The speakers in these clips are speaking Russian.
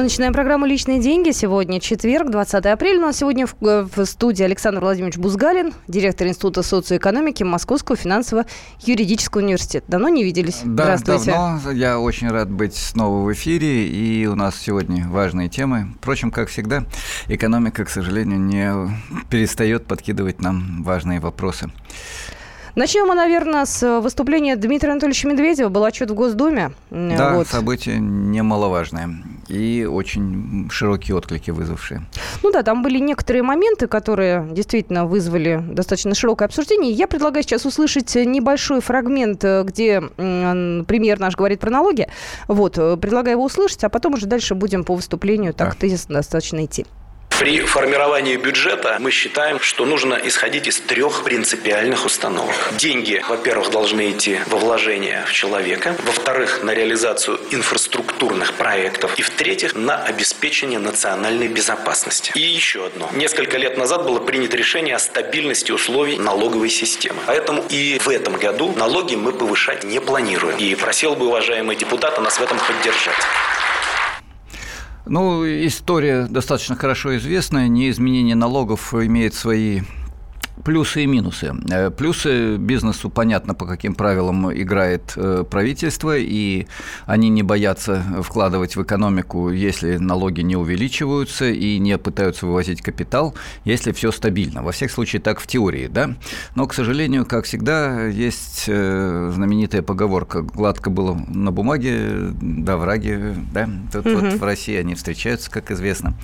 Мы начинаем программу «Личные деньги». Сегодня четверг, 20 апреля. У нас сегодня в, э, в студии Александр Владимирович Бузгалин, директор Института социоэкономики Московского финансово-юридического университета. Давно не виделись? Да, Здравствуйте. давно. Я очень рад быть снова в эфире. И у нас сегодня важные темы. Впрочем, как всегда, экономика, к сожалению, не перестает подкидывать нам важные вопросы. Начнем мы, наверное, с выступления Дмитрия Анатольевича Медведева. Был отчет в Госдуме. Да, вот. событие немаловажное и очень широкие отклики вызвавшие. Ну да, там были некоторые моменты, которые действительно вызвали достаточно широкое обсуждение. Я предлагаю сейчас услышать небольшой фрагмент, где премьер наш говорит про налоги. Вот, предлагаю его услышать, а потом уже дальше будем по выступлению так да. тезисно достаточно идти. При формировании бюджета мы считаем, что нужно исходить из трех принципиальных установок. Деньги, во-первых, должны идти во вложение в человека, во-вторых, на реализацию инфраструктурных проектов, и в-третьих, на обеспечение национальной безопасности. И еще одно. Несколько лет назад было принято решение о стабильности условий налоговой системы. Поэтому и в этом году налоги мы повышать не планируем. И просил бы уважаемые депутаты нас в этом поддержать. Ну, история достаточно хорошо известная. Неизменение налогов имеет свои Плюсы и минусы. Э, плюсы бизнесу понятно, по каким правилам играет э, правительство, и они не боятся вкладывать в экономику, если налоги не увеличиваются и не пытаются вывозить капитал, если все стабильно. Во всех случаях так в теории, да. Но, к сожалению, как всегда, есть э, знаменитая поговорка «гладко было на бумаге, да враги», да. Тут угу. вот в России они встречаются, как известно.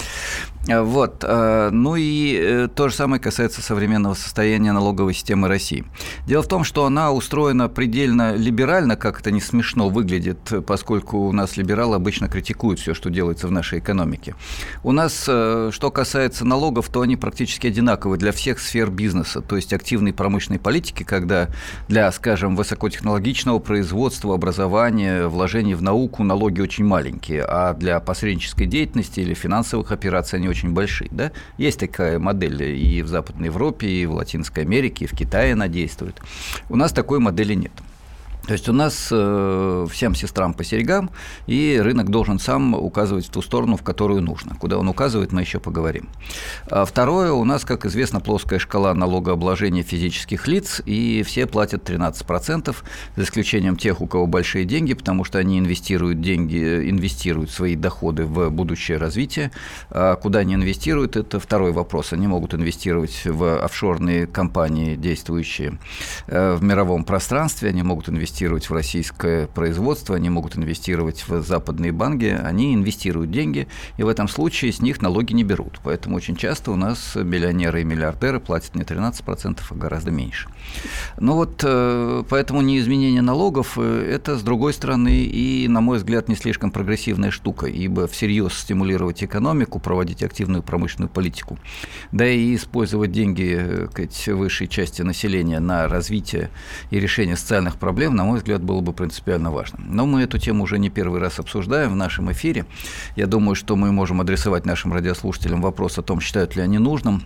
Вот. Ну и то же самое касается современного состояния налоговой системы России. Дело в том, что она устроена предельно либерально, как это не смешно выглядит, поскольку у нас либералы обычно критикуют все, что делается в нашей экономике. У нас, э, что касается налогов, то они практически одинаковы для всех сфер бизнеса, то есть активной промышленной политики, когда для, скажем, высокотехнологичного производства, образования, вложений в науку налоги очень маленькие, а для посреднической деятельности или финансовых операций они очень большие. Да? Есть такая модель и в Западной Европе, и в Латинской Америке, в Китае она действует. У нас такой модели нет. То есть у нас э, всем сестрам по серьгам, и рынок должен сам указывать в ту сторону, в которую нужно. Куда он указывает, мы еще поговорим. А второе, у нас, как известно, плоская шкала налогообложения физических лиц, и все платят 13%, за исключением тех, у кого большие деньги, потому что они инвестируют деньги, инвестируют свои доходы в будущее развитие. А куда они инвестируют, это второй вопрос. Они могут инвестировать в офшорные компании, действующие э, в мировом пространстве, они могут инвестировать инвестировать в российское производство, они могут инвестировать в западные банки, они инвестируют деньги, и в этом случае с них налоги не берут. Поэтому очень часто у нас миллионеры и миллиардеры платят не 13%, а гораздо меньше. Ну вот, э, поэтому неизменение налогов э, – это, с другой стороны, и, на мой взгляд, не слишком прогрессивная штука, ибо всерьез стимулировать экономику, проводить активную промышленную политику, да и использовать деньги сказать, высшей части населения на развитие и решение социальных проблем, на мой взгляд, было бы принципиально важно. Но мы эту тему уже не первый раз обсуждаем в нашем эфире. Я думаю, что мы можем адресовать нашим радиослушателям вопрос о том, считают ли они нужным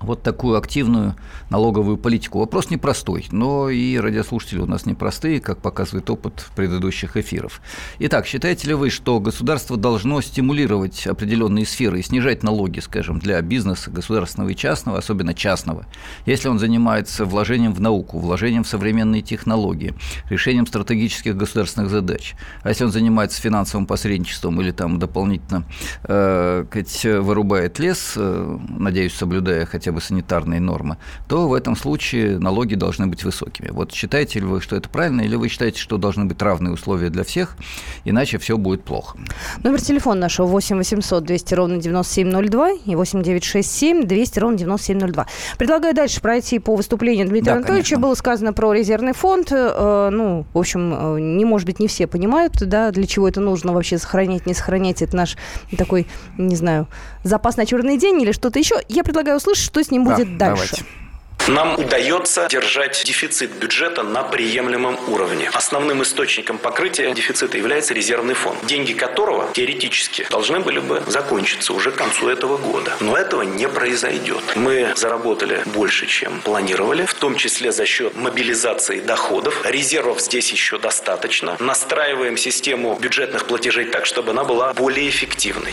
вот такую активную налоговую политику. Вопрос непростой, но и радиослушатели у нас непростые, как показывает опыт предыдущих эфиров. Итак, считаете ли вы, что государство должно стимулировать определенные сферы и снижать налоги, скажем, для бизнеса государственного и частного, особенно частного, если он занимается вложением в науку, вложением в современные технологии, решением стратегических государственных задач, а если он занимается финансовым посредничеством или там дополнительно э, вырубает лес, э, надеюсь, соблюдая хотя хотя бы санитарные нормы, то в этом случае налоги должны быть высокими. Вот считаете ли вы, что это правильно, или вы считаете, что должны быть равные условия для всех, иначе все будет плохо? Номер телефона нашего 8 800 200 ровно 9702 и 8 967 200 ровно 9702. Предлагаю дальше пройти по выступлению Дмитрия да, Анатольевича. Конечно. Было сказано про резервный фонд. Э, ну, в общем, э, не может быть, не все понимают, да, для чего это нужно вообще сохранять, не сохранять. Это наш такой, не знаю, запас на черный день или что-то еще. Я предлагаю услышать, что с ним будет да, дальше. Давайте. Нам удается держать дефицит бюджета на приемлемом уровне. Основным источником покрытия дефицита является резервный фонд, деньги которого теоретически должны были бы закончиться уже к концу этого года. Но этого не произойдет. Мы заработали больше, чем планировали, в том числе за счет мобилизации доходов. Резервов здесь еще достаточно. Настраиваем систему бюджетных платежей так, чтобы она была более эффективной.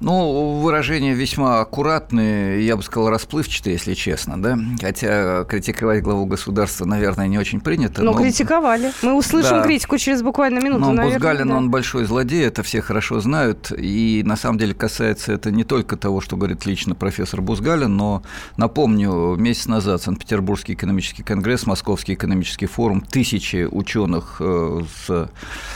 Ну, выражения весьма аккуратные, я бы сказал, расплывчатые, если честно, да? Хотя критиковать главу государства, наверное, не очень принято. Но, но... критиковали. Мы услышим да. критику через буквально минуту, но наверное. Бузгалин, да. он большой злодей, это все хорошо знают. И на самом деле касается это не только того, что говорит лично профессор Бузгалин, но напомню, месяц назад Санкт-Петербургский экономический конгресс, Московский экономический форум, тысячи ученых э, с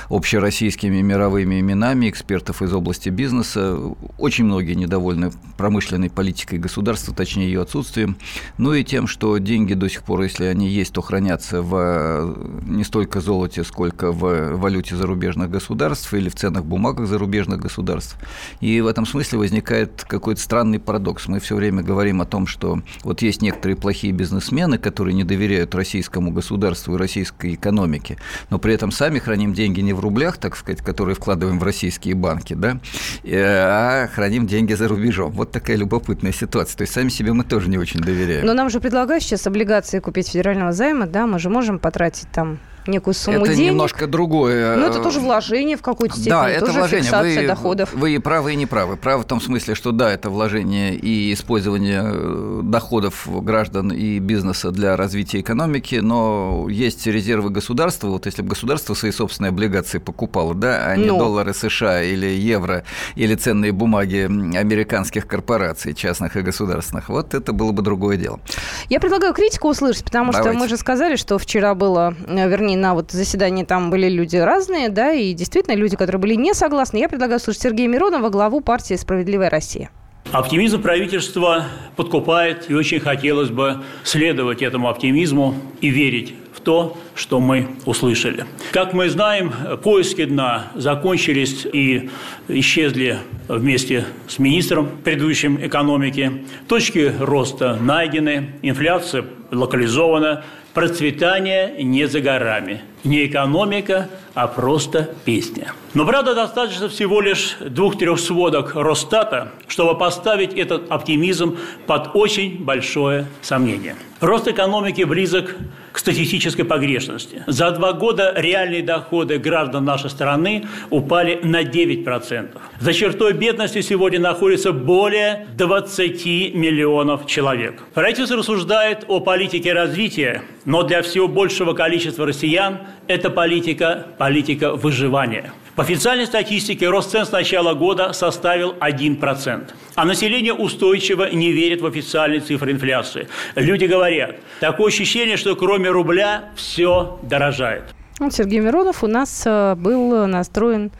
общероссийскими мировыми именами, экспертов из области бизнеса очень многие недовольны промышленной политикой государства, точнее ее отсутствием, ну и тем, что деньги до сих пор, если они есть, то хранятся в не столько золоте, сколько в валюте зарубежных государств или в ценных бумагах зарубежных государств. И в этом смысле возникает какой-то странный парадокс. Мы все время говорим о том, что вот есть некоторые плохие бизнесмены, которые не доверяют российскому государству и российской экономике, но при этом сами храним деньги не в рублях, так сказать, которые вкладываем в российские банки, да, э, храним деньги за рубежом. Вот такая любопытная ситуация. То есть сами себе мы тоже не очень доверяем. Но нам же предлагают сейчас облигации купить федерального займа, да, мы же можем потратить там некую сумму это денег. Это немножко другое. Но это тоже вложение в какой-то степени, да, это тоже вложение. фиксация вы, доходов. Вы и правы, и не правы. Правы в том смысле, что да, это вложение и использование э, доходов граждан и бизнеса для развития экономики, но есть резервы государства. Вот если бы государство свои собственные облигации покупало, да, а не но. доллары США или евро, или ценные бумаги американских корпораций, частных и государственных, вот это было бы другое дело. Я предлагаю критику услышать, потому Давайте. что мы же сказали, что вчера было, э, вернее, на вот заседании там были люди разные, да, и действительно люди, которые были не согласны. Я предлагаю слушать Сергея Миронова, главу партии «Справедливая Россия». Оптимизм правительства подкупает, и очень хотелось бы следовать этому оптимизму и верить в то, что мы услышали. Как мы знаем, поиски дна закончились и исчезли вместе с министром предыдущим экономики. Точки роста найдены, инфляция локализована, процветание не за горами. Не экономика, а просто песня. Но, правда, достаточно всего лишь двух-трех сводок Росстата, чтобы поставить этот оптимизм под очень большое сомнение. Рост экономики близок статистической погрешности. За два года реальные доходы граждан нашей страны упали на 9%. За чертой бедности сегодня находится более 20 миллионов человек. Правительство рассуждает о политике развития, но для всего большего количества россиян эта политика – политика выживания. По официальной статистике рост цен с начала года составил 1%. А население устойчиво не верит в официальные цифры инфляции. Люди говорят, такое ощущение, что кроме рубля все дорожает. Сергей Миронов у нас э, был настроен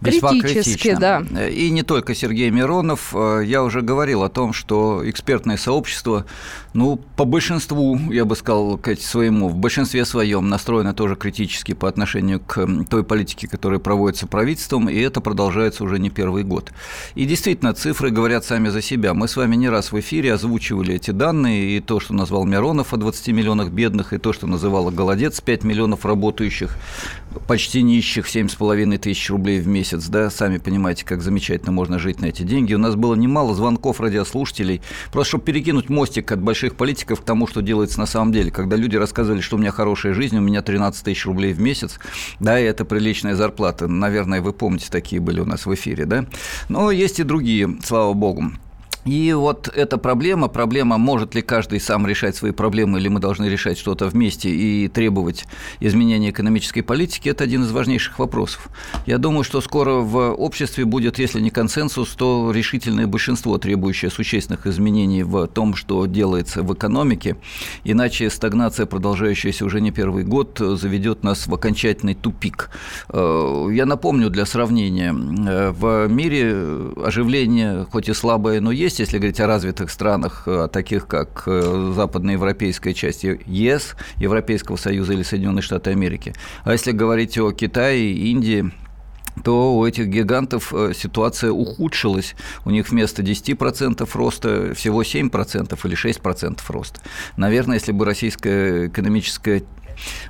весьма критически, да. И не только Сергей Миронов. Э, я уже говорил о том, что экспертное сообщество, ну, по большинству, я бы сказал, к своему, в большинстве своем настроено тоже критически по отношению к той политике, которая проводится правительством, и это продолжается уже не первый год. И действительно, цифры говорят сами за себя. Мы с вами не раз в эфире озвучивали эти данные, и то, что назвал Миронов о 20 миллионах бедных, и то, что называла Голодец, 5 миллионов работающих, почти нищих, 7,5 тысяч рублей в месяц, да, сами понимаете, как замечательно можно жить на эти деньги. У нас было немало звонков радиослушателей, просто чтобы перекинуть мостик от больших политиков к тому, что делается на самом деле. Когда люди рассказывали, что у меня хорошая жизнь, у меня 13 тысяч рублей в месяц, да, и это приличная зарплата. Наверное, вы помните, такие были у нас в эфире, да. Но есть и другие, слава богу. И вот эта проблема, проблема, может ли каждый сам решать свои проблемы, или мы должны решать что-то вместе и требовать изменения экономической политики, это один из важнейших вопросов. Я думаю, что скоро в обществе будет, если не консенсус, то решительное большинство, требующее существенных изменений в том, что делается в экономике, иначе стагнация, продолжающаяся уже не первый год, заведет нас в окончательный тупик. Э, я напомню для сравнения, э, в мире оживление, хоть и слабое, но есть, есть, если говорить о развитых странах, э, таких как э, западноевропейская часть ЕС, Европейского Союза или Соединенные Штаты Америки. А если говорить о Китае, Индии, то у этих гигантов э, ситуация ухудшилась. У них вместо 10% роста всего 7% или 6% роста. Наверное, если бы российская экономическая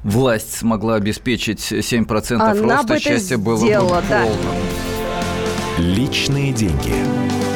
власть смогла обеспечить 7% Она роста, счастье было бы да. полным. Личные деньги.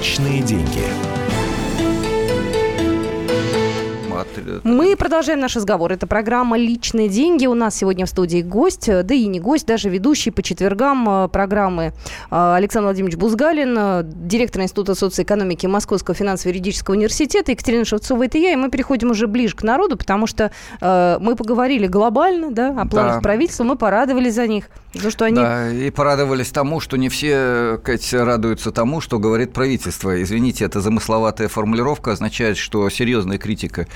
Личные деньги. Мы продолжаем наш разговор. Это программа «Личные деньги». У нас сегодня в студии гость, да и не гость, даже ведущий по четвергам э, программы э, Александр Владимирович Бузгалин, э, директор Института социоэкономики Московского финансово-юридического университета. Екатерина Шевцова, это я. И мы переходим уже ближе к народу, потому что мы поговорили глобально да, о планах да. правительства, мы порадовались за них. За что они... Да, и порадовались тому, что не все, Кать, радуются тому, что говорит правительство. Извините, эта замысловатая формулировка означает, что серьезная критика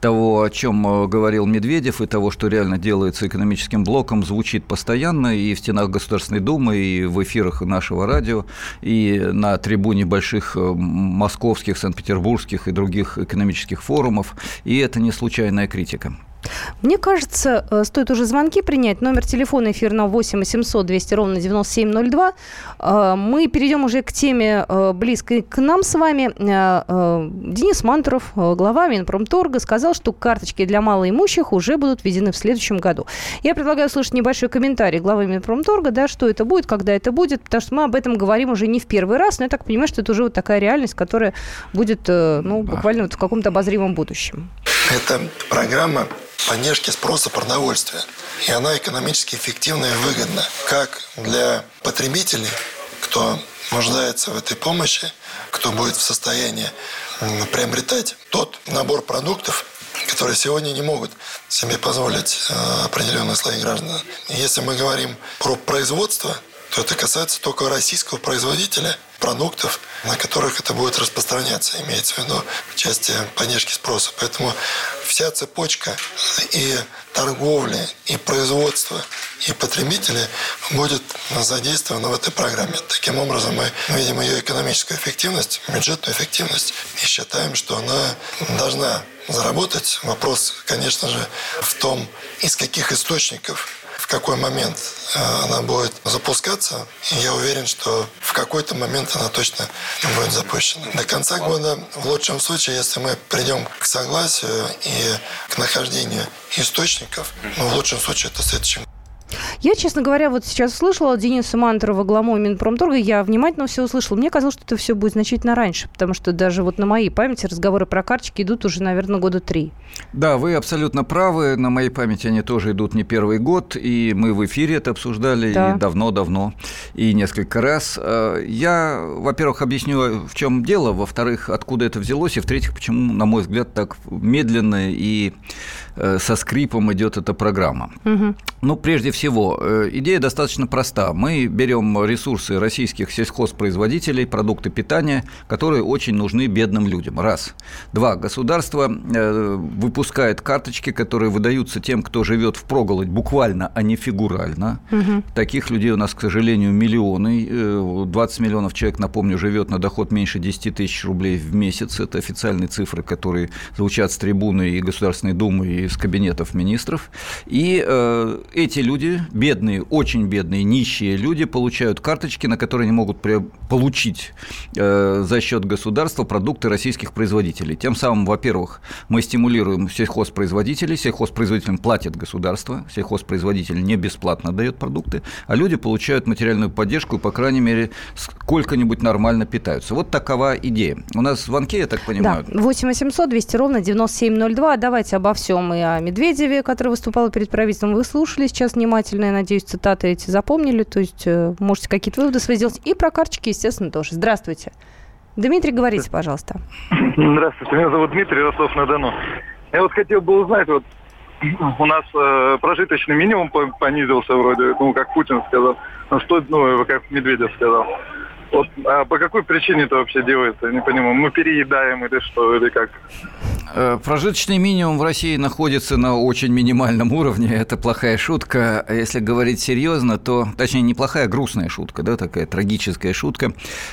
того, о чем э, говорил Медведев, и того, что реально делается экономическим блоком, звучит постоянно и в стенах Государственной Думы, и в эфирах нашего радио, и на трибуне больших э, московских, санкт-петербургских и других экономических форумов. И это не случайная критика. Мне кажется, э, стоит уже звонки принять. Номер телефона эфирного 8 800 200 ровно 9702. Э, мы перейдем уже к теме э, близкой к нам с вами. Денис Мантуров, глава Минпромторга, сказал, что карточки для малоимущих уже будут введены в следующем году. Я предлагаю услышать небольшой комментарий главы Минпромторга, да, что это будет, когда это будет, потому что мы об этом говорим уже не в первый раз, но я так понимаю, что это уже вот такая реальность, которая будет ну, буквально вот в каком-то обозримом будущем. Это программа поддержки спроса продовольствия. И она экономически эффективна и выгодна как для потребителей, кто нуждается в этой помощи, кто будет в состоянии приобретать тот набор продуктов, которые сегодня не могут себе позволить э, определенные слои граждан. Если мы говорим про производство, то это касается только российского производителя продуктов, на которых это будет распространяться, имеется в виду в части поддержки спроса. Поэтому вся цепочка и торговли, и производства, и потребителей будет задействована в этой программе. Таким образом, мы видим ее экономическую эффективность, бюджетную эффективность и считаем, что она должна заработать. Вопрос, конечно же, в том, из каких источников в какой момент э, она будет запускаться. И я уверен, что в какой-то момент она точно будет запущена. До конца года, в лучшем случае, если мы придем к согласию и к нахождению источников, но в лучшем случае это в следующем я, честно говоря, вот сейчас слышала Дениса Мантурова, главу Минпромторга, я внимательно все услышала. Мне казалось, что это все будет значительно раньше, потому что даже вот на моей памяти разговоры про карточки идут уже, наверное, года три. Да, вы абсолютно правы. На моей памяти они тоже идут не первый год, и мы в эфире это обсуждали да. давно-давно, и несколько раз. Э, я, во-первых, объясню, в чем дело, во-вторых, откуда это взялось, и в-третьих, почему, на мой взгляд, так медленно и Э, со скрипом идет эта программа. Угу. Ну, прежде всего, э, идея достаточно проста. Мы берем ресурсы российских сельхозпроизводителей, продукты питания, которые очень нужны бедным людям. Раз. Два. Государство э, выпускает карточки, которые выдаются тем, кто живет в проголодь, буквально, а не фигурально. Угу. Таких людей у нас, к сожалению, миллионы. 20 миллионов человек, напомню, живет на доход меньше 10 тысяч рублей в месяц. Это официальные цифры, которые звучат с трибуны и Государственной Думы, и из кабинетов министров. И э, эти люди, бедные, очень бедные, нищие люди, получают карточки, на которые они могут получить э, за счет государства продукты российских производителей. Тем самым, во-первых, мы стимулируем сельхозпроизводителей, сельхозпроизводителям платит государство, сельхозпроизводитель не бесплатно дает продукты, а люди получают материальную поддержку и, по крайней мере, сколько-нибудь нормально питаются. Вот такова идея. У нас звонки, я так понимаю. Да, 8 800 200 ровно 9702. Давайте обо всем и о Медведеве, который выступал перед правительством. Вы слушали сейчас внимательно, я надеюсь, цитаты эти запомнили, то есть э, можете какие-то выводы свои сделать. И про карточки, естественно, тоже. Здравствуйте. Дмитрий, говорите, пожалуйста. Здравствуйте, меня зовут Дмитрий, Ростов-на-Дону. Я вот хотел бы узнать, вот у нас э, прожиточный минимум понизился вроде, ну, как Путин сказал, ну, что, ну, как Медведев сказал. Вот, а по какой причине это вообще делается? Я не понимаю. Мы переедаем или что, или как? Э, прожиточный минимум в России находится на очень минимальном уровне. Это плохая шутка. Если говорить серьезно, то... Точнее, не плохая, а грустная шутка, да, такая трагическая шутка.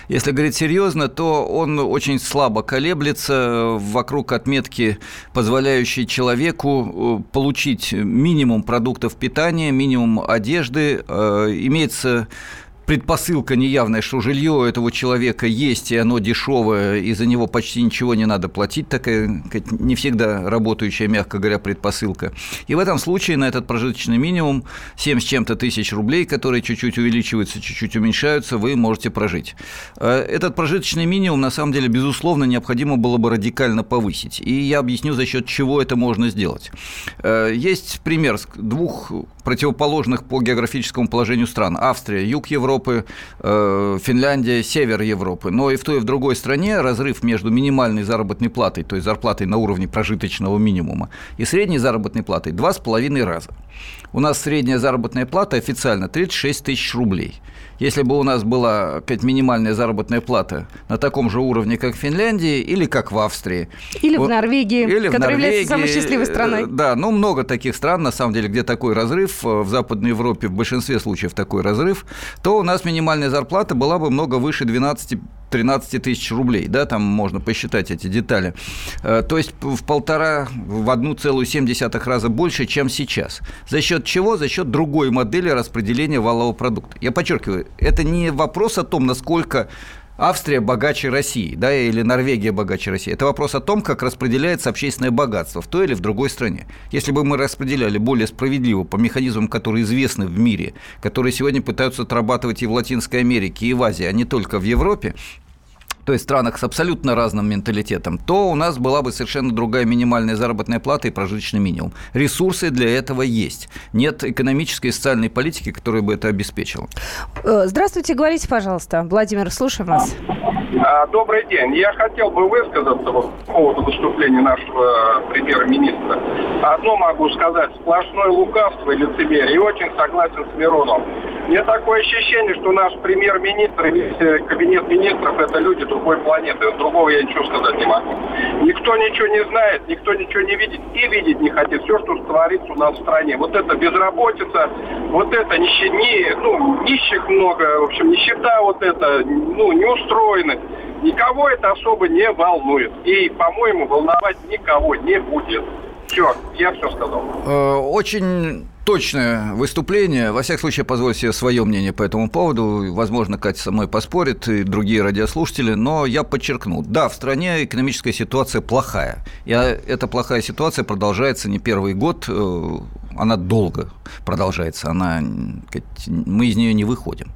Если говорить серьезно, то он очень слабо колеблется вокруг отметки, позволяющей человеку э, получить минимум продуктов питания, минимум одежды. Э, имеется предпосылка неявная, что жилье у этого человека есть, и оно дешевое, и за него почти ничего не надо платить, такая не всегда работающая, мягко говоря, предпосылка. И в этом случае на этот прожиточный минимум 7 с чем-то тысяч рублей, которые чуть-чуть увеличиваются, чуть-чуть уменьшаются, вы можете прожить. Э, этот прожиточный минимум, на самом деле, безусловно, необходимо было бы радикально повысить. И я объясню, за счет чего это можно сделать. Э, есть пример двух противоположных по географическому положению стран. Австрия, юг Европы, э, Финляндия, север Европы. Но и в той, и в другой стране разрыв между минимальной заработной платой, то есть зарплатой на уровне прожиточного минимума, и средней заработной платой два с половиной раза. У нас средняя заработная плата официально 36 тысяч рублей. Если бы у нас была какая-то минимальная заработная плата на таком же уровне, как в Финляндии или как в Австрии. Или вот, в Норвегии, или которая в Норвегии, является самой счастливой страной. Да, ну много таких стран, на самом деле, где такой разрыв, в Западной Европе в большинстве случаев такой разрыв, то у нас минимальная зарплата была бы много выше 12 13 тысяч рублей, да, там можно посчитать эти детали. Э, то есть в полтора, в одну целую семь десятых раза больше, чем сейчас. За счет чего? За счет другой модели распределения валового продукта. Я подчеркиваю, это не вопрос о том, насколько Австрия богаче России, да, или Норвегия богаче России. Это вопрос о том, как распределяется общественное богатство в той или в другой стране. Если бы мы распределяли более справедливо по механизмам, которые известны в мире, которые сегодня пытаются отрабатывать и в Латинской Америке, и в Азии, а не только в Европе, то есть странах с абсолютно разным менталитетом, то у нас была бы совершенно другая минимальная заработная плата и прожиточный минимум. Ресурсы для этого есть. Нет экономической и социальной политики, которая бы это обеспечила. Э, здравствуйте, говорите, пожалуйста. Владимир, слушаем вас. А, добрый день. Я хотел бы высказаться по поводу выступления нашего премьер-министра. Одно могу сказать. Сплошное лукавство и лицемерие. И очень согласен с Мироном. Мне такое ощущение, что наш премьер-министр и весь э, кабинет министров – это люди другой планеты. Другого я ничего сказать не могу. Никто ничего не знает, никто ничего не видит и видеть не хотит. Все, что творится у нас в стране. Вот это безработица, вот это нищи, не, ну, нищих много, в общем, нищета вот это, ну, неустроенность. Никого это особо не волнует. И, по-моему, волновать никого не будет. Все, я все сказал. Э, очень точное выступление. Во всяком случае, позвольте себе свое мнение по этому поводу. Возможно, Катя со мной поспорит и другие радиослушатели, но я подчеркну. Да, в стране экономическая ситуация плохая. И эта плохая ситуация продолжается не первый год э, она долго продолжается, она, мы из нее не выходим.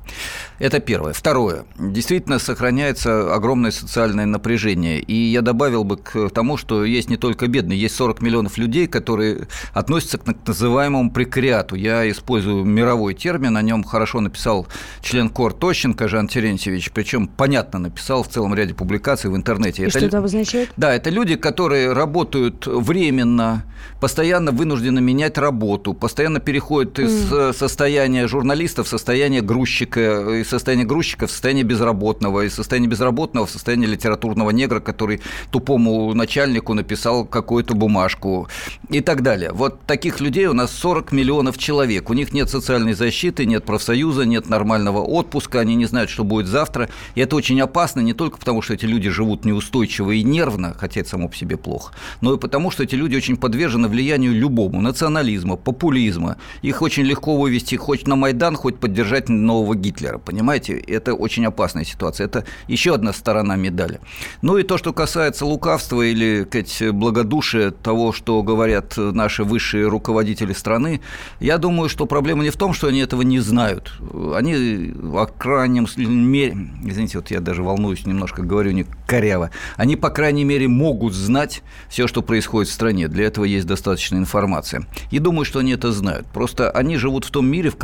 Это первое. Второе. Действительно сохраняется огромное социальное напряжение. И я добавил бы к тому, что есть не только бедные, есть 40 миллионов людей, которые относятся к так называемому прекариату. Я использую мировой термин, о нем хорошо написал член КОР Тощенко Жан Терентьевич, причем понятно написал в целом ряде публикаций в интернете. И это, что это обозначает? Да, это люди, которые работают временно, постоянно вынуждены менять работу, постоянно переходят из mm. состояния журналиста в состояние грузчика, из состояния грузчика в состояние безработного, из состояния безработного в состояние литературного негра, который тупому начальнику написал какую-то бумажку и так далее. Вот таких людей у нас 40 миллионов человек. У них нет социальной защиты, нет профсоюза, нет нормального отпуска, они не знают, что будет завтра. И это очень опасно не только потому, что эти люди живут неустойчиво и нервно, хотя это само по себе плохо, но и потому, что эти люди очень подвержены влиянию любому национализма, популизма. Их очень легко вывести хоть на Майдан, хоть поддержать нового Гитлера. Понимаете, это очень опасная ситуация. Это еще одна сторона медали. Ну и то, что касается лукавства или сказать, благодушия того, что говорят наши высшие руководители страны, я думаю, что проблема не в том, что они этого не знают. Они в крайнем мере, извините, вот я даже волнуюсь немножко, говорю не коряво, они, по крайней мере, могут знать все, что происходит в стране. Для этого есть достаточно информации. И думаю, что они это знают. Просто они живут в том мире, в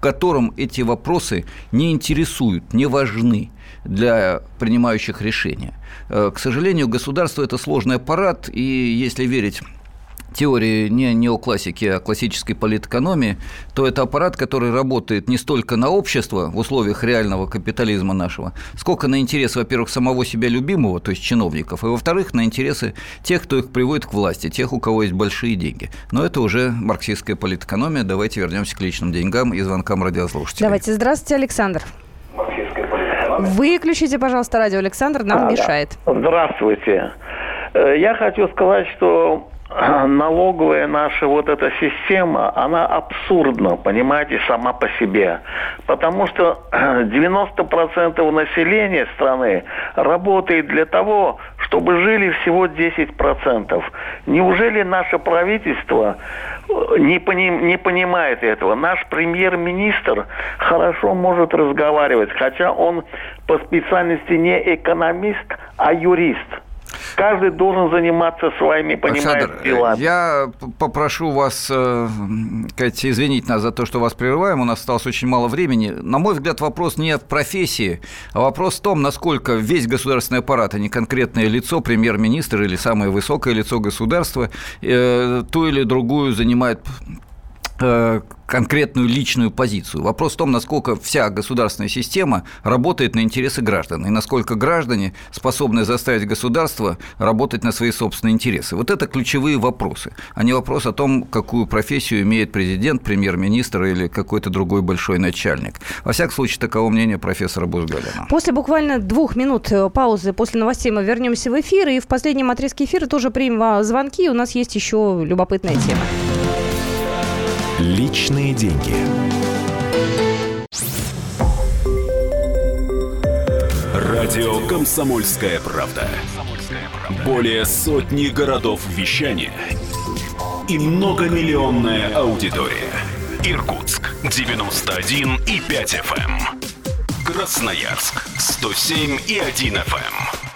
котором эти вопросы не интересуют, не важны для принимающих решения. Э, к сожалению, государство – это сложный аппарат, и если верить теории не неоклассики, а классической политэкономии, то это аппарат, который работает не столько на общество в условиях реального капитализма нашего, сколько на интересы, во-первых, самого себя любимого, то есть чиновников, и, во-вторых, на интересы тех, кто их приводит к власти, тех, у кого есть большие деньги. Но это уже марксистская политэкономия. Давайте вернемся к личным деньгам и звонкам радиослушателей. Давайте. Здравствуйте, Александр. Выключите, пожалуйста, радио, Александр, нам а, мешает. Здравствуйте. Э, я хочу сказать, что налоговая наша вот эта система, она абсурдна, понимаете, сама по себе. Потому что 90% населения страны работает для того, чтобы жили всего 10%. Неужели наше правительство э, не, поним, не понимает этого? Наш премьер-министр хорошо может разговаривать, хотя он по специальности не экономист, а юрист – Каждый должен заниматься своими, понимаете, делами. Я попрошу вас, э, Катя, извинить нас за то, что вас прерываем. У нас осталось очень мало времени. На мой взгляд, вопрос не в профессии, а вопрос в том, насколько весь государственный аппарат, а не конкретное лицо, премьер-министр или самое высокое лицо государства, э, ту или другую занимает конкретную личную позицию. Вопрос в том, насколько вся государственная система работает на интересы граждан, и насколько граждане способны заставить государство работать на свои собственные интересы. Вот это ключевые вопросы, а не вопрос о том, какую профессию имеет президент, премьер-министр или какой-то другой большой начальник. Во всяком случае, таково мнение профессора Бузгалина. После буквально двух минут э, паузы после новостей мы вернемся в эфир, и в последнем отрезке эфира тоже примем звонки. У нас есть еще любопытная тема. Личные деньги. Радио Комсомольская правда". Более сотни городов вещания и многомиллионная аудитория. Иркутск 91 и 5 FM. Эм. Красноярск 107 и 1 FM.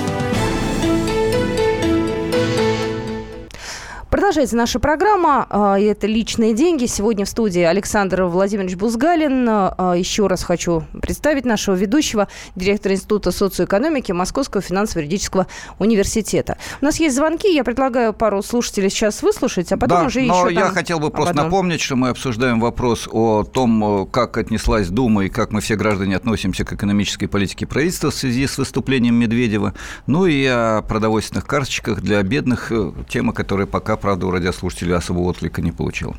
Продолжается наша программа. А, это «Личные деньги». Сегодня в студии Александр Владимирович Бузгалин. А, еще раз хочу представить нашего ведущего, директора Института социоэкономики Московского финансово-юридического университета. У нас есть звонки. Я предлагаю пару слушателей сейчас выслушать, а потом да, уже но еще я хотел бы просто напомнить, что мы обсуждаем вопрос о том, как отнеслась Дума и как мы все граждане относимся к экономической политике правительства в связи с выступлением Медведева. Ну и о продовольственных карточках для бедных. Э, тема, которая пока правда, у радиослушателей особого отклика не получил.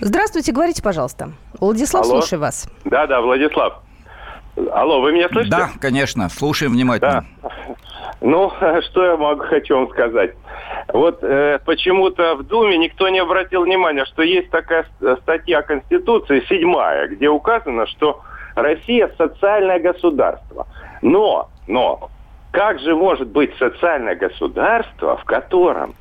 Здравствуйте, говорите, пожалуйста. Владислав, Алло. слушаю вас. Да, да, Владислав. Алло, вы меня слышите? Да, конечно, слушаем внимательно. Да. Ну, что я могу, хочу вам сказать. Вот э, почему-то в Думе никто не обратил внимания, что есть такая статья Конституции, седьмая, где указано, что Россия социальное государство. Но, но, как же может быть социальное государство, в котором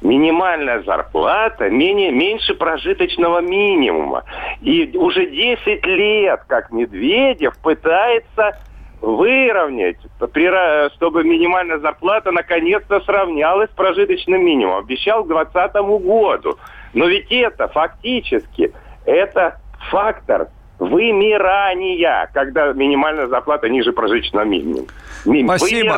минимальная зарплата менее, меньше прожиточного минимума. И уже 10 лет, как Медведев пытается выровнять, чтобы минимальная зарплата наконец-то сравнялась с прожиточным минимумом. Обещал к 2020 году. Но ведь это фактически, это фактор вымирания, когда минимальная зарплата ниже прожиточного минимума. Спасибо.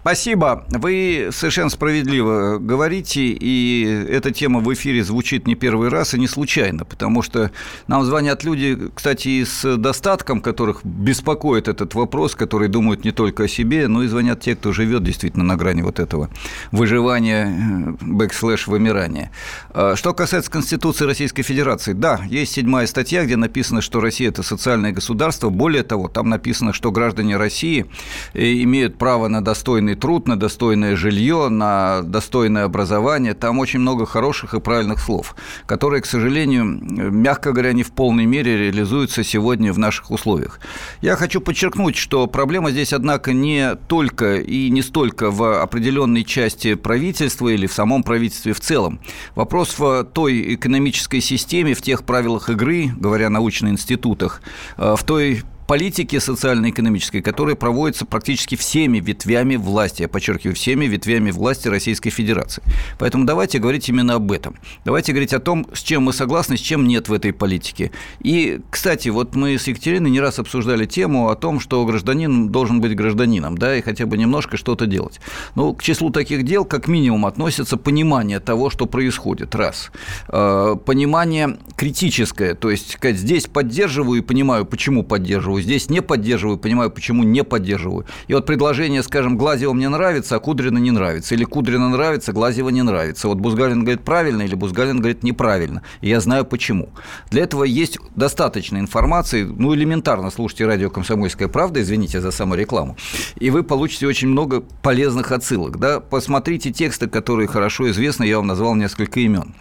Спасибо. Вы совершенно справедливо говорите, и эта тема в эфире звучит не первый раз и не случайно, потому что нам звонят люди, кстати, и с достатком, которых беспокоит этот вопрос, которые думают не только о себе, но и звонят те, кто живет действительно на грани вот этого выживания, э, backslash вымирания. А что касается Конституции Российской Федерации, да, есть седьмая статья, где написано, что Россия – это социальное государство. Более того, там написано, что граждане России имеют право на достойный труд, на достойное жилье, на достойное образование. Там очень много хороших и правильных слов, которые, к сожалению, мягко говоря, не в полной мере реализуются сегодня в наших условиях. Я хочу подчеркнуть, что проблема здесь, однако, не только и не столько в определенной части правительства или в самом правительстве в целом. Вопрос в той экономической системе, в тех правилах игры, говоря о научных институтах, в той политики социально-экономической, которая проводится практически всеми ветвями власти, я подчеркиваю, всеми ветвями власти Российской Федерации. Поэтому давайте говорить именно об этом. Давайте говорить о том, с чем мы согласны, с чем нет в этой политике. И, кстати, вот мы с Екатериной не раз обсуждали тему о том, что гражданин должен быть гражданином, да, и хотя бы немножко что-то делать. Ну, к числу таких дел, как минимум, относится понимание того, что происходит, раз. Э, понимание критическое, то есть, сказать, здесь поддерживаю и понимаю, почему поддерживаю, здесь не поддерживаю, понимаю, почему не поддерживаю. И вот предложение, скажем, Глазева мне нравится, а Кудрина не нравится, или Кудрина нравится, Глазева не нравится. Вот Бузгалин говорит правильно, или Бузгалин говорит неправильно. И я знаю почему. Для этого есть достаточно информации, ну, элементарно слушайте радио «Комсомольская правда», извините за саморекламу, и вы получите очень много полезных отсылок. Да? Посмотрите тексты, которые хорошо известны, я вам назвал несколько имен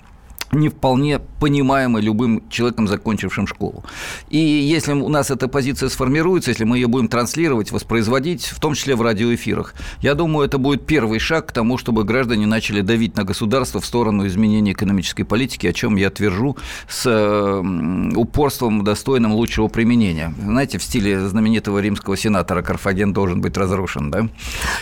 не вполне понимаемы любым человеком, закончившим школу. И если у нас эта позиция сформируется, если мы ее будем транслировать, воспроизводить, в том числе в радиоэфирах, я думаю, это будет первый шаг к тому, чтобы граждане начали давить на государство в сторону изменения экономической политики, о чем я твержу с упорством, достойным лучшего применения. Знаете, в стиле знаменитого римского сенатора Карфаген должен быть разрушен, да?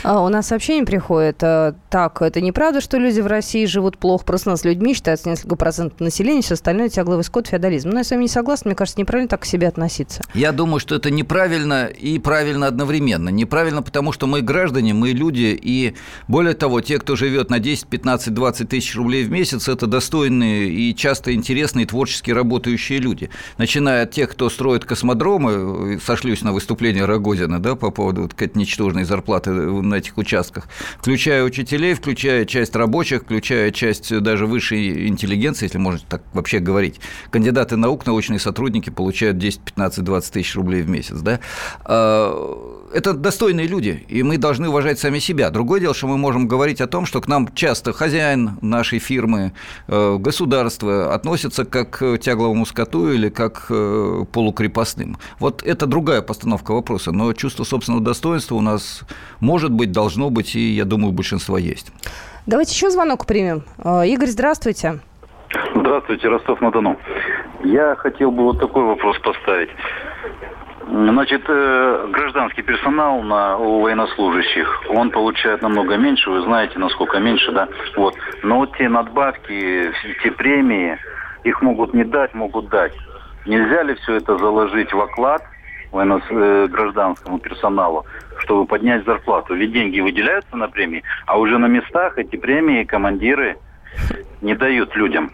А, у нас сообщение приходит. Э, так, это неправда, что люди в России живут плохо, просто нас людьми считается несколько процентов населения, все остальное тягловый скот, феодализм. Но я с вами не согласна, мне кажется, неправильно так к себе относиться. Я думаю, что это неправильно и правильно одновременно. Неправильно, потому что мы граждане, мы люди, и более того, те, кто живет на 10, 15, 20 тысяч рублей в месяц, это достойные и часто интересные творчески работающие люди. Начиная от тех, кто строит космодромы, сошлюсь на выступление Рогозина да, по поводу вот, ничтожной зарплаты на этих участках, включая учителей, включая часть рабочих, включая часть даже высшей интеллигенции, интеллигенции, если можно так вообще говорить, кандидаты наук, научные сотрудники получают 10, 15, 20 тысяч рублей в месяц. Да? А, это достойные люди, и мы должны уважать сами себя. Другое дело, что мы можем говорить о том, что к нам часто хозяин нашей фирмы, э, государство относятся как к тягловому скоту или как к полукрепостным. Вот это другая постановка вопроса, но чувство собственного достоинства у нас может быть, должно быть, и, я думаю, большинство есть. Давайте еще звонок примем. Э, Игорь, здравствуйте. Здравствуйте, Ростов-на-Дону. Я хотел бы вот такой вопрос поставить. Значит, э, гражданский персонал на, у военнослужащих, он получает намного меньше, вы знаете, насколько меньше, да? Вот. Но вот те надбавки, те премии, их могут не дать, могут дать. Нельзя ли все это заложить в оклад военно э, гражданскому персоналу, чтобы поднять зарплату? Ведь деньги выделяются на премии, а уже на местах эти премии командиры не дают людям.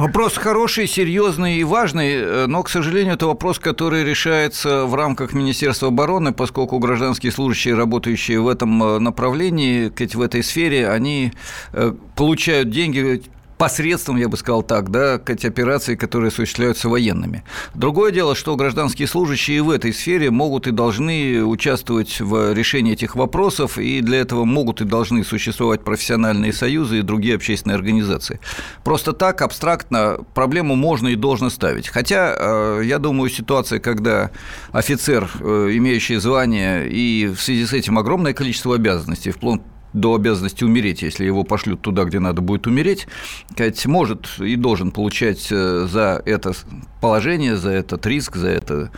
Вопрос хороший, серьезный и важный, э, но, к сожалению, это вопрос, который решается в рамках Министерства обороны, поскольку гражданские служащие, работающие в этом э, направлении, в этой сфере, они э, получают деньги посредством, я бы сказал так, да, эти операции, которые осуществляются военными. Другое дело, что гражданские служащие в этой сфере могут и должны участвовать в решении этих вопросов, и для этого могут и должны существовать профессиональные союзы и другие общественные организации. Просто так, абстрактно, проблему можно и должно ставить. Хотя, э, я думаю, ситуация, когда офицер, э, имеющий звание, и в связи с этим огромное количество обязанностей, вплоть до обязанности умереть, если его пошлют туда, где надо будет умереть, сказать, может и должен получать э, за это положение, за этот риск, за это,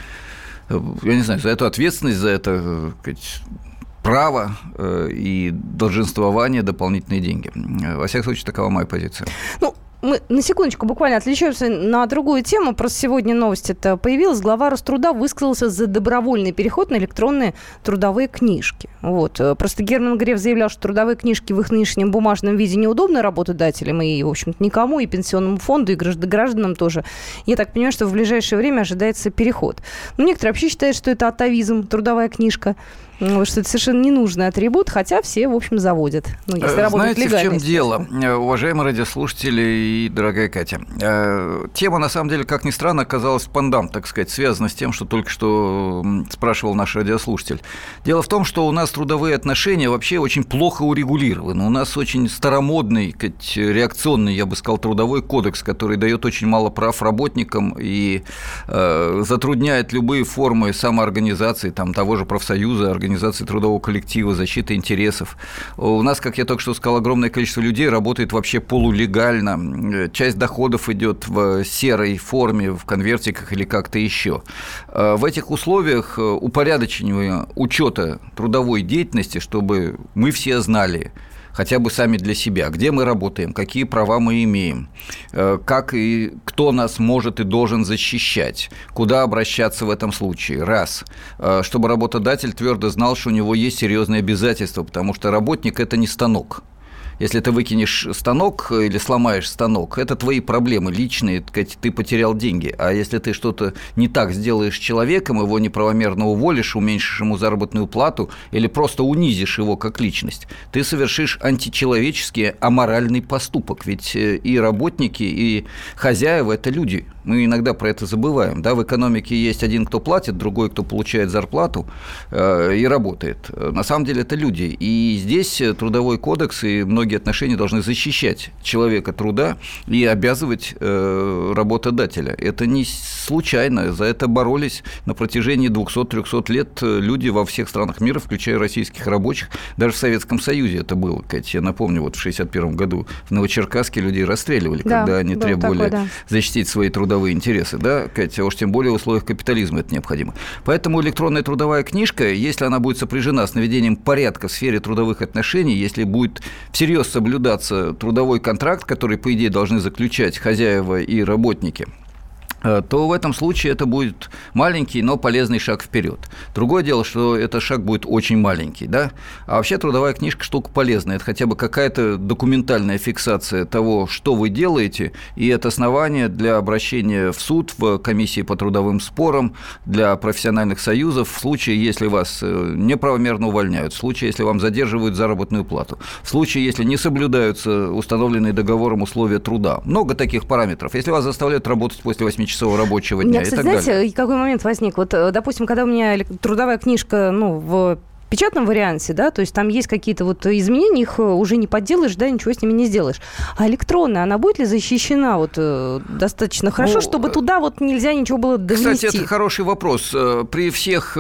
э, я не знаю, за эту ответственность, за это э, право и долженствование дополнительные деньги. Во всяком случае, такова моя позиция. Ну, мы на секундочку буквально отвлечемся на другую тему. Просто сегодня новость это появилась. Глава Росттруда высказался за добровольный переход на электронные трудовые книжки. Вот. Просто Герман Греф заявлял, что трудовые книжки в их нынешнем бумажном виде неудобны работодателям и, в общем-то, никому, и пенсионному фонду, и гражданам тоже. Я так понимаю, что в ближайшее время ожидается переход. Но некоторые вообще считают, что это атовизм, трудовая книжка что это совершенно ненужный атрибут, хотя все, в общем, заводят. Ну, если э, Знаете, в чем дело, э, уважаемые радиослушатели и дорогая Катя? Э, тема, на самом деле, как ни странно, оказалась пандам, так сказать, связана с тем, что только что спрашивал наш радиослушатель. Дело в том, что у нас трудовые отношения вообще очень плохо урегулированы. У нас очень старомодный, реакционный, я бы сказал, трудовой кодекс, который дает очень мало прав работникам и затрудняет любые формы самоорганизации, там, того же профсоюза, организации трудового коллектива, защиты интересов. У нас, как я только что сказал, огромное количество людей работает вообще полулегально, часть доходов идет в серой форме, в конвертиках или как-то еще. В этих условиях упорядочения учета трудовой деятельности, чтобы мы все знали, хотя бы сами для себя, где мы работаем, какие права мы имеем, э, как и кто нас может и должен защищать, куда обращаться в этом случае. Раз. Э, чтобы работодатель твердо знал, что у него есть серьезные обязательства, потому что работник – это не станок. Если ты выкинешь станок или сломаешь станок, это твои проблемы личные, ты потерял деньги. А если ты что-то не так сделаешь с человеком, его неправомерно уволишь, уменьшишь ему заработную плату или просто унизишь его как личность, ты совершишь античеловеческий, аморальный поступок. Ведь э, и работники, и хозяева – это люди. Мы иногда про это забываем. Да? В экономике есть один, кто платит, другой, кто получает зарплату э, и работает. На самом деле это люди. И здесь трудовой кодекс и многие отношения должны защищать человека труда и обязывать э, работодателя. Это не случайно, за это боролись на протяжении 200-300 лет люди во всех странах мира, включая российских рабочих, даже в Советском Союзе это было, Катя. Я напомню, вот в 1961 году в Новочеркасске людей расстреливали, да, когда они требовали такой, да. защитить свои трудовые интересы, да, Катя, уж тем более в условиях капитализма это необходимо. Поэтому электронная трудовая книжка, если она будет сопряжена с наведением порядка в сфере трудовых отношений, если будет всерьез соблюдаться трудовой контракт, который, по идее, должны заключать хозяева и работники – то в этом случае это будет маленький, но полезный шаг вперед. Другое дело, что этот шаг будет очень маленький, да? А вообще трудовая книжка штука полезная. Это хотя бы какая-то документальная фиксация того, что вы делаете, и это основание для обращения в суд, в комиссии по трудовым спорам, для профессиональных союзов в случае, если вас э, неправомерно увольняют, в случае, если вам задерживают заработную плату, в случае, если не соблюдаются установленные договором условия труда. Много таких параметров. Если вас заставляют работать после 8 часов рабочего дня меня, кстати, и так знаете, далее. какой момент возник? Вот, э, допустим, когда у меня трудовая книжка ну, в печатном варианте, да, то есть там есть какие-то вот изменения, их э, уже не подделаешь, да, ничего с ними не сделаешь. А электронная, она будет ли защищена вот э, достаточно хорошо, ну, чтобы э, туда вот нельзя ничего было довнести? Кстати, это хороший вопрос. При всех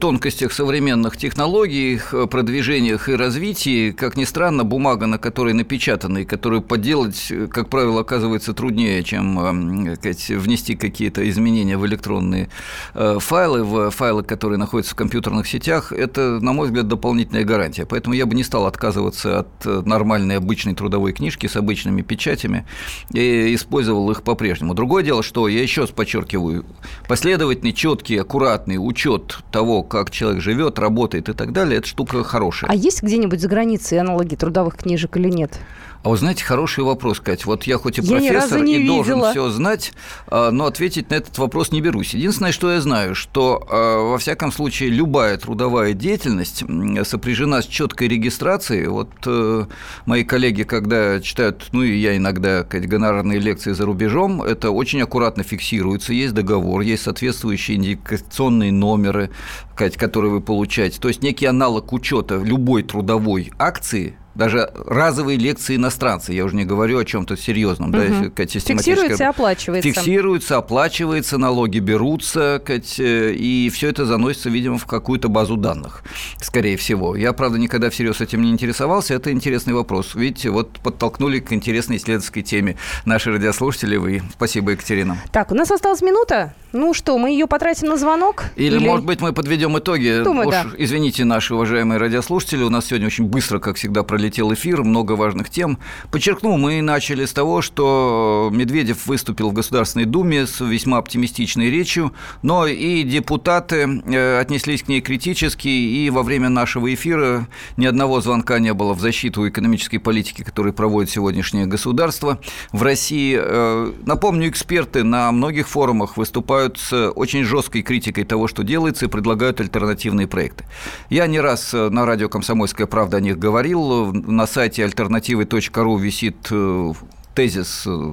тонкостях современных технологий, продвижениях и развитии, как ни странно, бумага, на которой напечатана и которую подделать, как правило, оказывается труднее, чем сказать, внести какие-то изменения в электронные файлы, в файлы, которые находятся в компьютерных сетях, вещах это, на мой взгляд, дополнительная гарантия. Поэтому я бы не стал отказываться от э, нормальной обычной трудовой книжки с обычными печатями и использовал их по-прежнему. Другое дело, что я еще раз подчеркиваю, последовательный, четкий, аккуратный учет того, как человек живет, работает и так далее, это штука хорошая. А есть где-нибудь за границей аналоги трудовых книжек или нет? А вы знаете, хороший вопрос, Кать. Вот я хоть и я профессор и видела. должен все знать, а, но ответить на этот вопрос не берусь. Единственное, что я знаю, что а, во всяком случае любая трудовая деятельность сопряжена с четкой регистрацией. Вот э, мои коллеги, когда читают, ну и я иногда, Кать, гонорарные лекции за рубежом, это очень аккуратно фиксируется. Есть договор, есть соответствующие индикационные номеры, Кать, которые вы получаете. То есть некий аналог учета любой трудовой акции даже разовые лекции иностранцы, я уже не говорю о чем-то серьезном, угу. да, Фиксируется и оплачивается. Фиксируется, оплачивается, налоги берутся, э, и все это заносится, видимо, в какую-то базу данных, скорее всего. Я, правда, никогда всерьез этим не интересовался, это интересный вопрос. Видите, вот подтолкнули к интересной исследовательской теме наши радиослушатели, вы. Спасибо, Екатерина. Так, у нас осталась минута. Ну что, мы ее потратим на звонок? Или, или... может быть, мы подведем итоги. Думаю, Уж, да. Извините, наши уважаемые радиослушатели, у нас сегодня очень быстро, как всегда, пролетел эфир, много важных тем. Подчеркну, мы начали с того, что Медведев выступил в Государственной Думе с весьма оптимистичной речью, но и депутаты э, отнеслись к ней критически, и во время нашего эфира ни одного звонка не было в защиту экономической политики, которую проводит сегодняшнее государство в России. Э, напомню, эксперты на многих форумах выступают выступают с очень жесткой критикой того, что делается, и предлагают альтернативные проекты. Я не раз на радио «Комсомольская правда» о них говорил. На сайте альтернативы.ру висит э, тезис э,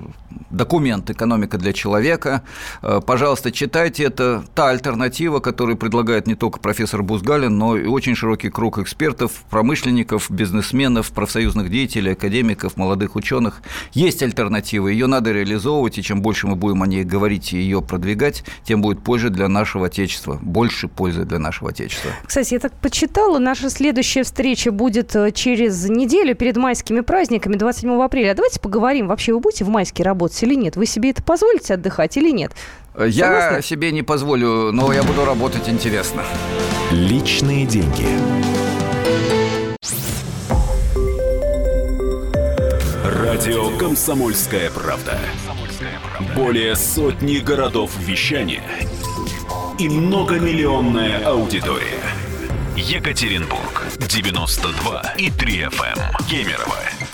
документ «Экономика для человека». Э, пожалуйста, читайте. Это та альтернатива, которую предлагает не только профессор Бузгалин, но и очень широкий круг экспертов, промышленников, бизнесменов, профсоюзных деятелей, академиков, молодых ученых. Есть альтернатива, ее надо реализовывать, и чем больше мы будем о ней говорить и ее продвигать, тем будет польза для нашего Отечества, больше пользы для нашего Отечества. Кстати, я так почитала, наша следующая встреча будет э, через неделю перед майскими праздниками, 27 апреля. Давайте поговорим Вообще вы будете в майске работать или нет? Вы себе это позволите отдыхать или нет? Я Согласны? себе не позволю, но я буду работать интересно. Личные деньги. Радио «Комсомольская правда». Более сотни городов вещания и многомиллионная аудитория. Екатеринбург 92 и 3 FM. Кемерово